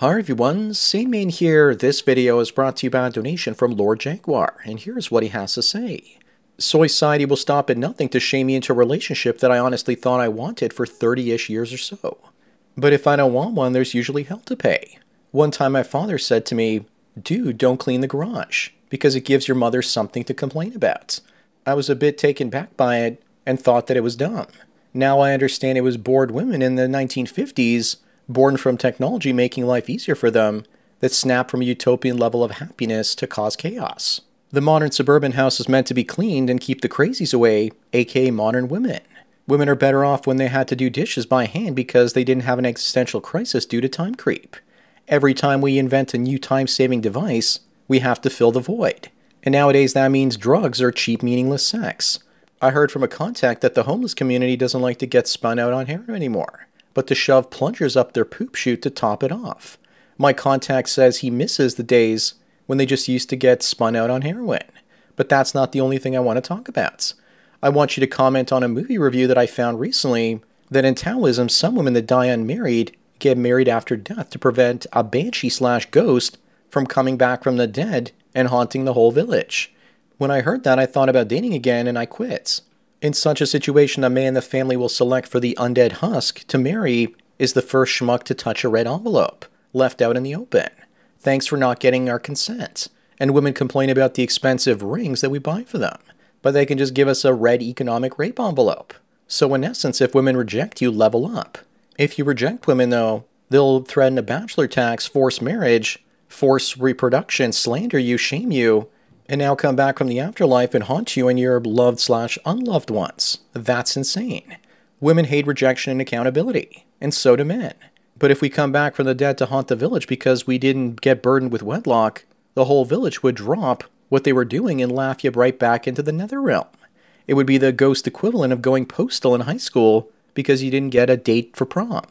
Hi everyone, Main here. This video is brought to you by a donation from Lord Jaguar, and here's what he has to say. Soy Society will stop at nothing to shame me into a relationship that I honestly thought I wanted for 30-ish years or so. But if I don't want one, there's usually hell to pay. One time my father said to me, Dude, don't clean the garage, because it gives your mother something to complain about. I was a bit taken back by it and thought that it was dumb. Now I understand it was bored women in the 1950s born from technology making life easier for them, that snap from a utopian level of happiness to cause chaos. The modern suburban house is meant to be cleaned and keep the crazies away, aka modern women. Women are better off when they had to do dishes by hand because they didn't have an existential crisis due to time creep. Every time we invent a new time saving device, we have to fill the void. And nowadays that means drugs or cheap, meaningless sex. I heard from a contact that the homeless community doesn't like to get spun out on heroin anymore but to shove plungers up their poop chute to top it off. My contact says he misses the days when they just used to get spun out on heroin. But that's not the only thing I want to talk about. I want you to comment on a movie review that I found recently that in Taoism, some women that die unmarried get married after death to prevent a banshee slash ghost from coming back from the dead and haunting the whole village. When I heard that, I thought about dating again and I quit. In such a situation, a man the family will select for the undead husk to marry is the first schmuck to touch a red envelope, left out in the open. Thanks for not getting our consent. And women complain about the expensive rings that we buy for them, but they can just give us a red economic rape envelope. So, in essence, if women reject you, level up. If you reject women, though, they'll threaten a bachelor tax, force marriage, force reproduction, slander you, shame you, and now come back from the afterlife and haunt you and your loved slash unloved ones. That's insane. Women hate rejection and accountability, and so do men. But if we come back from the dead to haunt the village because we didn't get burdened with wedlock, the whole village would drop what they were doing and laugh you right back into the nether realm. It would be the ghost equivalent of going postal in high school because you didn't get a date for prom.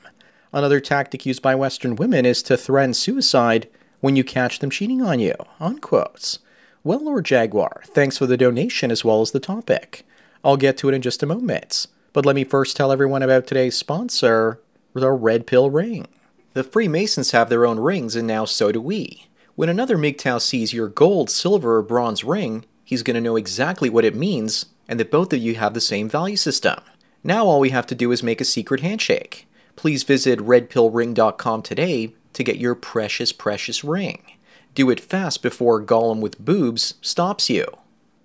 Another tactic used by Western women is to threaten suicide when you catch them cheating on you. Unquotes. Well, Lord Jaguar, thanks for the donation as well as the topic. I'll get to it in just a moment, but let me first tell everyone about today's sponsor, the Red Pill Ring. The Freemasons have their own rings, and now so do we. When another MGTOW sees your gold, silver, or bronze ring, he's going to know exactly what it means and that both of you have the same value system. Now all we have to do is make a secret handshake. Please visit redpillring.com today to get your precious, precious ring. Do it fast before Gollum with boobs stops you.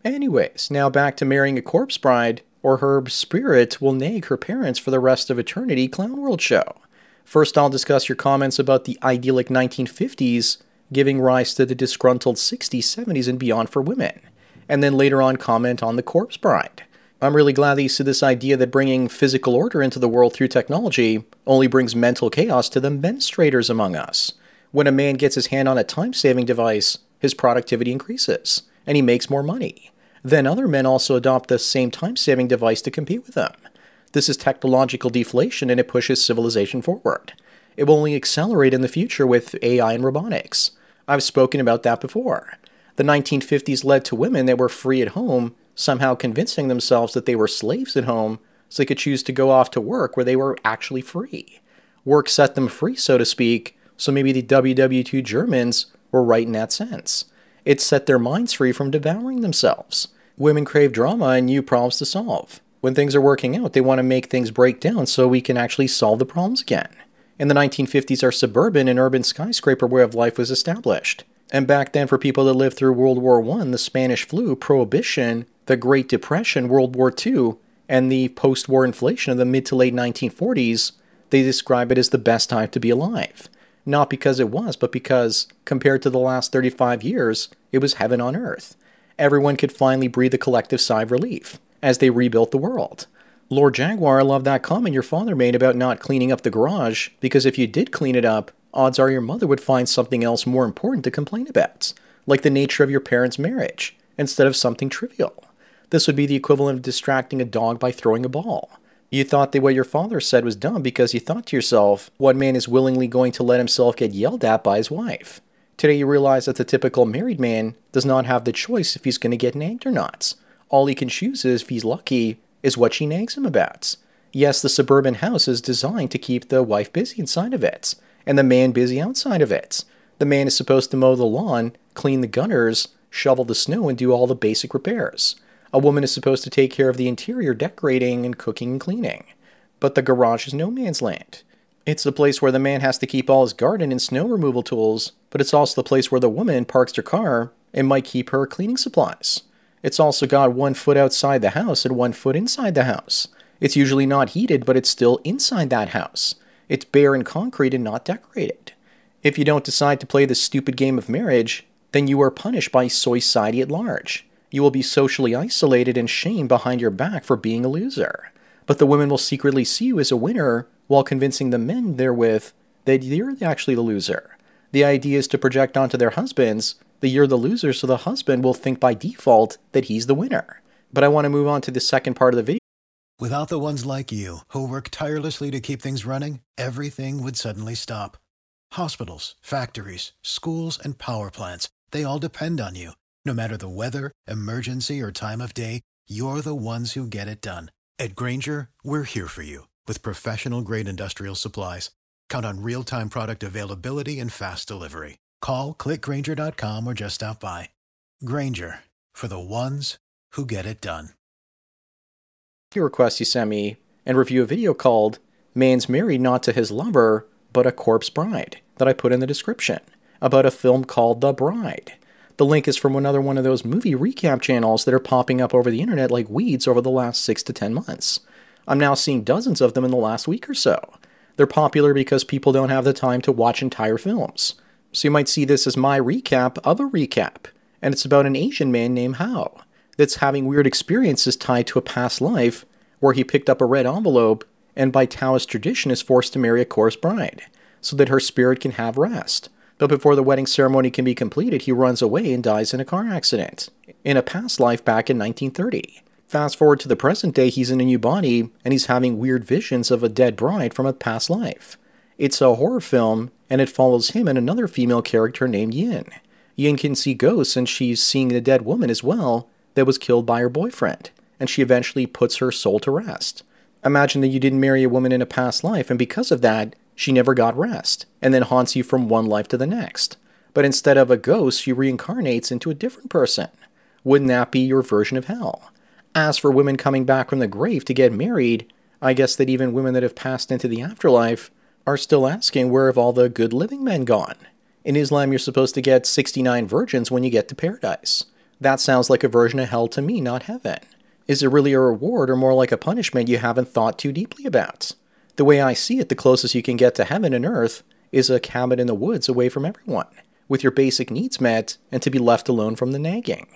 Anyways, now back to marrying a corpse bride, or her spirit will nag her parents for the rest of eternity Clown World show. First, I'll discuss your comments about the idyllic 1950s giving rise to the disgruntled 60s, 70s, and beyond for women, and then later on comment on the corpse bride. I'm really glad that you see this idea that bringing physical order into the world through technology only brings mental chaos to the menstruators among us. When a man gets his hand on a time saving device, his productivity increases and he makes more money. Then other men also adopt the same time saving device to compete with them. This is technological deflation and it pushes civilization forward. It will only accelerate in the future with AI and robotics. I've spoken about that before. The 1950s led to women that were free at home somehow convincing themselves that they were slaves at home so they could choose to go off to work where they were actually free. Work set them free, so to speak, so maybe the WW2 Germans were right in that sense. It set their minds free from devouring themselves. Women crave drama and new problems to solve. When things are working out, they want to make things break down so we can actually solve the problems again. In the 1950s, our suburban and urban skyscraper way of life was established. And back then, for people that lived through World War I, the Spanish flu, Prohibition, the Great Depression, World War II, and the post war inflation of the mid to late 1940s, they describe it as the best time to be alive not because it was, but because, compared to the last 35 years, it was heaven on earth. Everyone could finally breathe a collective sigh of relief as they rebuilt the world. Lord Jaguar, I love that comment your father made about not cleaning up the garage, because if you did clean it up, odds are your mother would find something else more important to complain about, like the nature of your parents' marriage, instead of something trivial. This would be the equivalent of distracting a dog by throwing a ball. You thought that what your father said was dumb because you thought to yourself, what man is willingly going to let himself get yelled at by his wife? Today you realize that the typical married man does not have the choice if he's going to get nagged or not. All he can choose is, if he's lucky, is what she nags him about. Yes, the suburban house is designed to keep the wife busy inside of it, and the man busy outside of it. The man is supposed to mow the lawn, clean the gutters, shovel the snow, and do all the basic repairs. A woman is supposed to take care of the interior decorating and cooking and cleaning. But the garage is no man's land. It's the place where the man has to keep all his garden and snow removal tools, but it's also the place where the woman parks her car and might keep her cleaning supplies. It's also got one foot outside the house and one foot inside the house. It's usually not heated, but it's still inside that house. It's bare and concrete and not decorated. If you don't decide to play this stupid game of marriage, then you are punished by society at large. You will be socially isolated and shamed behind your back for being a loser. But the women will secretly see you as a winner while convincing the men they're that you're actually the loser. The idea is to project onto their husbands that you're the loser so the husband will think by default that he's the winner. But I want to move on to the second part of the video. Without the ones like you, who work tirelessly to keep things running, everything would suddenly stop. Hospitals, factories, schools, and power plants, they all depend on you. No matter the weather, emergency, or time of day, you're the ones who get it done. At Grainger, we're here for you with professional grade industrial supplies. Count on real time product availability and fast delivery. Call clickgrainger.com or just stop by. Grainger for the ones who get it done. request you sent me and review a video called Man's Married Not to His Lover, but a Corpse Bride that I put in the description about a film called The Bride. The link is from another one of those movie recap channels that are popping up over the internet like weeds over the last 6 to 10 months. I'm now seeing dozens of them in the last week or so. They're popular because people don't have the time to watch entire films. So you might see this as my recap of a recap, and it's about an Asian man named Hao that's having weird experiences tied to a past life where he picked up a red envelope and by Taoist tradition is forced to marry a corpse bride so that her spirit can have rest. But before the wedding ceremony can be completed, he runs away and dies in a car accident in a past life back in 1930. Fast forward to the present day, he's in a new body and he's having weird visions of a dead bride from a past life. It's a horror film and it follows him and another female character named Yin. Yin can see ghosts and she's seeing a dead woman as well that was killed by her boyfriend, and she eventually puts her soul to rest. Imagine that you didn't marry a woman in a past life, and because of that, she never got rest, and then haunts you from one life to the next. But instead of a ghost, she reincarnates into a different person. Wouldn't that be your version of hell? As for women coming back from the grave to get married, I guess that even women that have passed into the afterlife are still asking where have all the good living men gone? In Islam, you're supposed to get 69 virgins when you get to paradise. That sounds like a version of hell to me, not heaven. Is it really a reward or more like a punishment you haven't thought too deeply about? The way I see it, the closest you can get to heaven and earth is a cabin in the woods away from everyone, with your basic needs met and to be left alone from the nagging.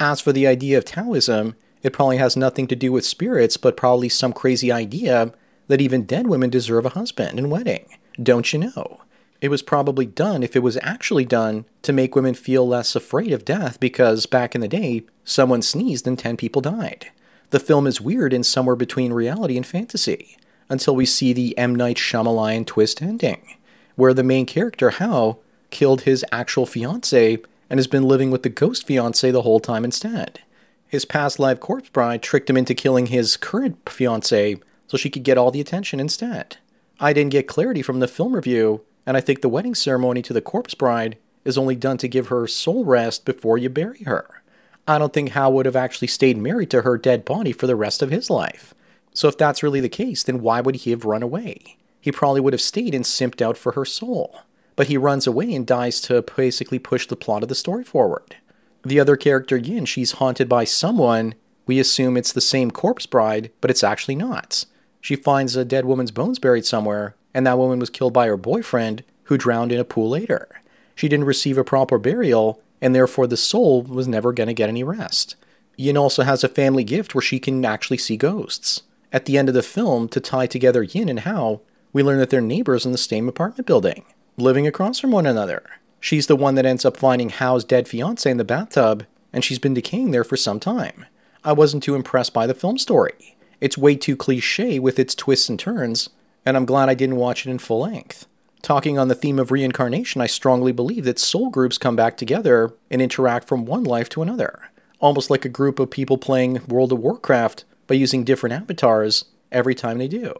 As for the idea of Taoism, it probably has nothing to do with spirits, but probably some crazy idea that even dead women deserve a husband and wedding. Don't you know? It was probably done, if it was actually done, to make women feel less afraid of death because back in the day, someone sneezed and 10 people died. The film is weird and somewhere between reality and fantasy, until we see the M. Night Shyamalan twist ending, where the main character, Hao, killed his actual fiancee and has been living with the ghost fiancee the whole time instead. His past life corpse bride tricked him into killing his current fiancée so she could get all the attention instead. I didn't get clarity from the film review, and I think the wedding ceremony to the corpse bride is only done to give her soul rest before you bury her. I don't think Hao would have actually stayed married to her dead body for the rest of his life. So if that's really the case, then why would he have run away? He probably would have stayed and simped out for her soul. But he runs away and dies to basically push the plot of the story forward. The other character, Yin, she's haunted by someone. We assume it's the same corpse bride, but it's actually not. She finds a dead woman's bones buried somewhere, and that woman was killed by her boyfriend, who drowned in a pool later. She didn't receive a proper burial, and therefore the soul was never going to get any rest. Yin also has a family gift where she can actually see ghosts. At the end of the film, to tie together Yin and Hao, we learn that they're neighbors in the same apartment building. living across from one another. She's the one that ends up finding Hao's dead fiance in the bathtub, and she's been decaying there for some time. I wasn't too impressed by the film story. It's way too cliche with its twists and turns, and I'm glad I didn't watch it in full length. Talking on the theme of reincarnation, I strongly believe that soul groups come back together and interact from one life to another, almost like a group of people playing World of Warcraft by using different avatars every time they do.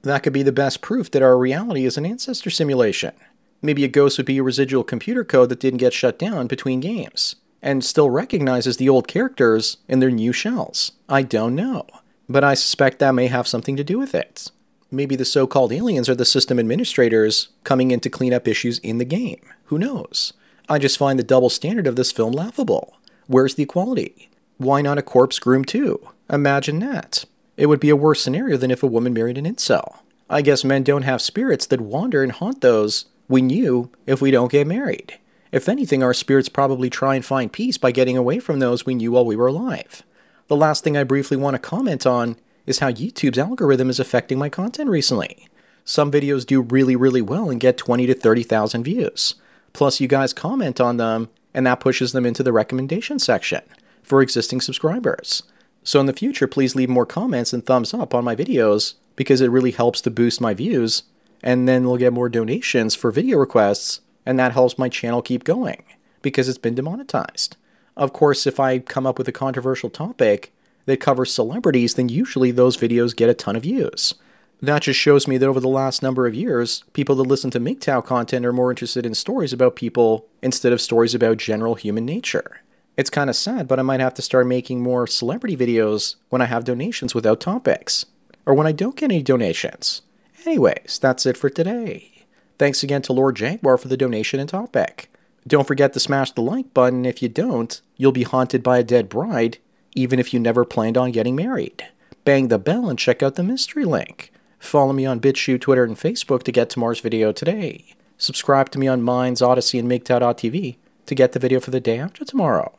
That could be the best proof that our reality is an ancestor simulation. Maybe a ghost would be a residual computer code that didn't get shut down between games, and still recognizes the old characters in their new shells. I don't know. But I suspect that may have something to do with it. Maybe the so called aliens are the system administrators coming in to clean up issues in the game. Who knows? I just find the double standard of this film laughable. Where's the equality? Why not a corpse groom too? Imagine that. It would be a worse scenario than if a woman married an incel. I guess men don't have spirits that wander and haunt those we knew if we don't get married. If anything, our spirits probably try and find peace by getting away from those we knew while we were alive. The last thing I briefly want to comment on is how YouTube's algorithm is affecting my content recently. Some videos do really, really well and get 20 to 30,000 views. Plus, you guys comment on them, and that pushes them into the recommendation section for existing subscribers. So, in the future, please leave more comments and thumbs up on my videos because it really helps to boost my views, and then we'll get more donations for video requests, and that helps my channel keep going because it's been demonetized. Of course, if I come up with a controversial topic, that covers celebrities, then usually those videos get a ton of views. That just shows me that over the last number of years, people that listen to MGTOW content are more interested in stories about people instead of stories about general human nature. It's kind of sad, but I might have to start making more celebrity videos when I have donations without topics, or when I don't get any donations. Anyways, that's it for today. Thanks again to Lord Jaguar for the donation and topic. Don't forget to smash the like button. If you don't, you'll be haunted by a dead bride even if you never planned on getting married. Bang the bell and check out the mystery link. Follow me on BitChute, Twitter, and Facebook to get tomorrow's video today. Subscribe to me on Minds, Odysee, and MGTOW.tv to get the video for the day after tomorrow.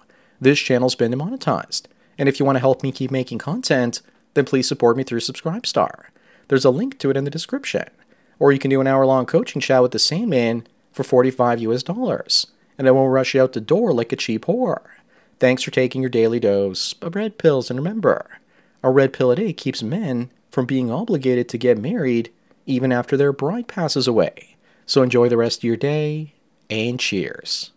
This channel's been demonetized, and if you want to help me keep making content, then please support me through Subscribestar. There's a link to it in the description. Or you can do an hour long coaching chat with the Sandman for 45 US dollars, and I won't rush you out the door like a cheap whore. Thanks for taking your daily dose of red pills, and remember, a red pill a day keeps men from being obligated to get married even after their bride passes away. So enjoy the rest of your day, and cheers.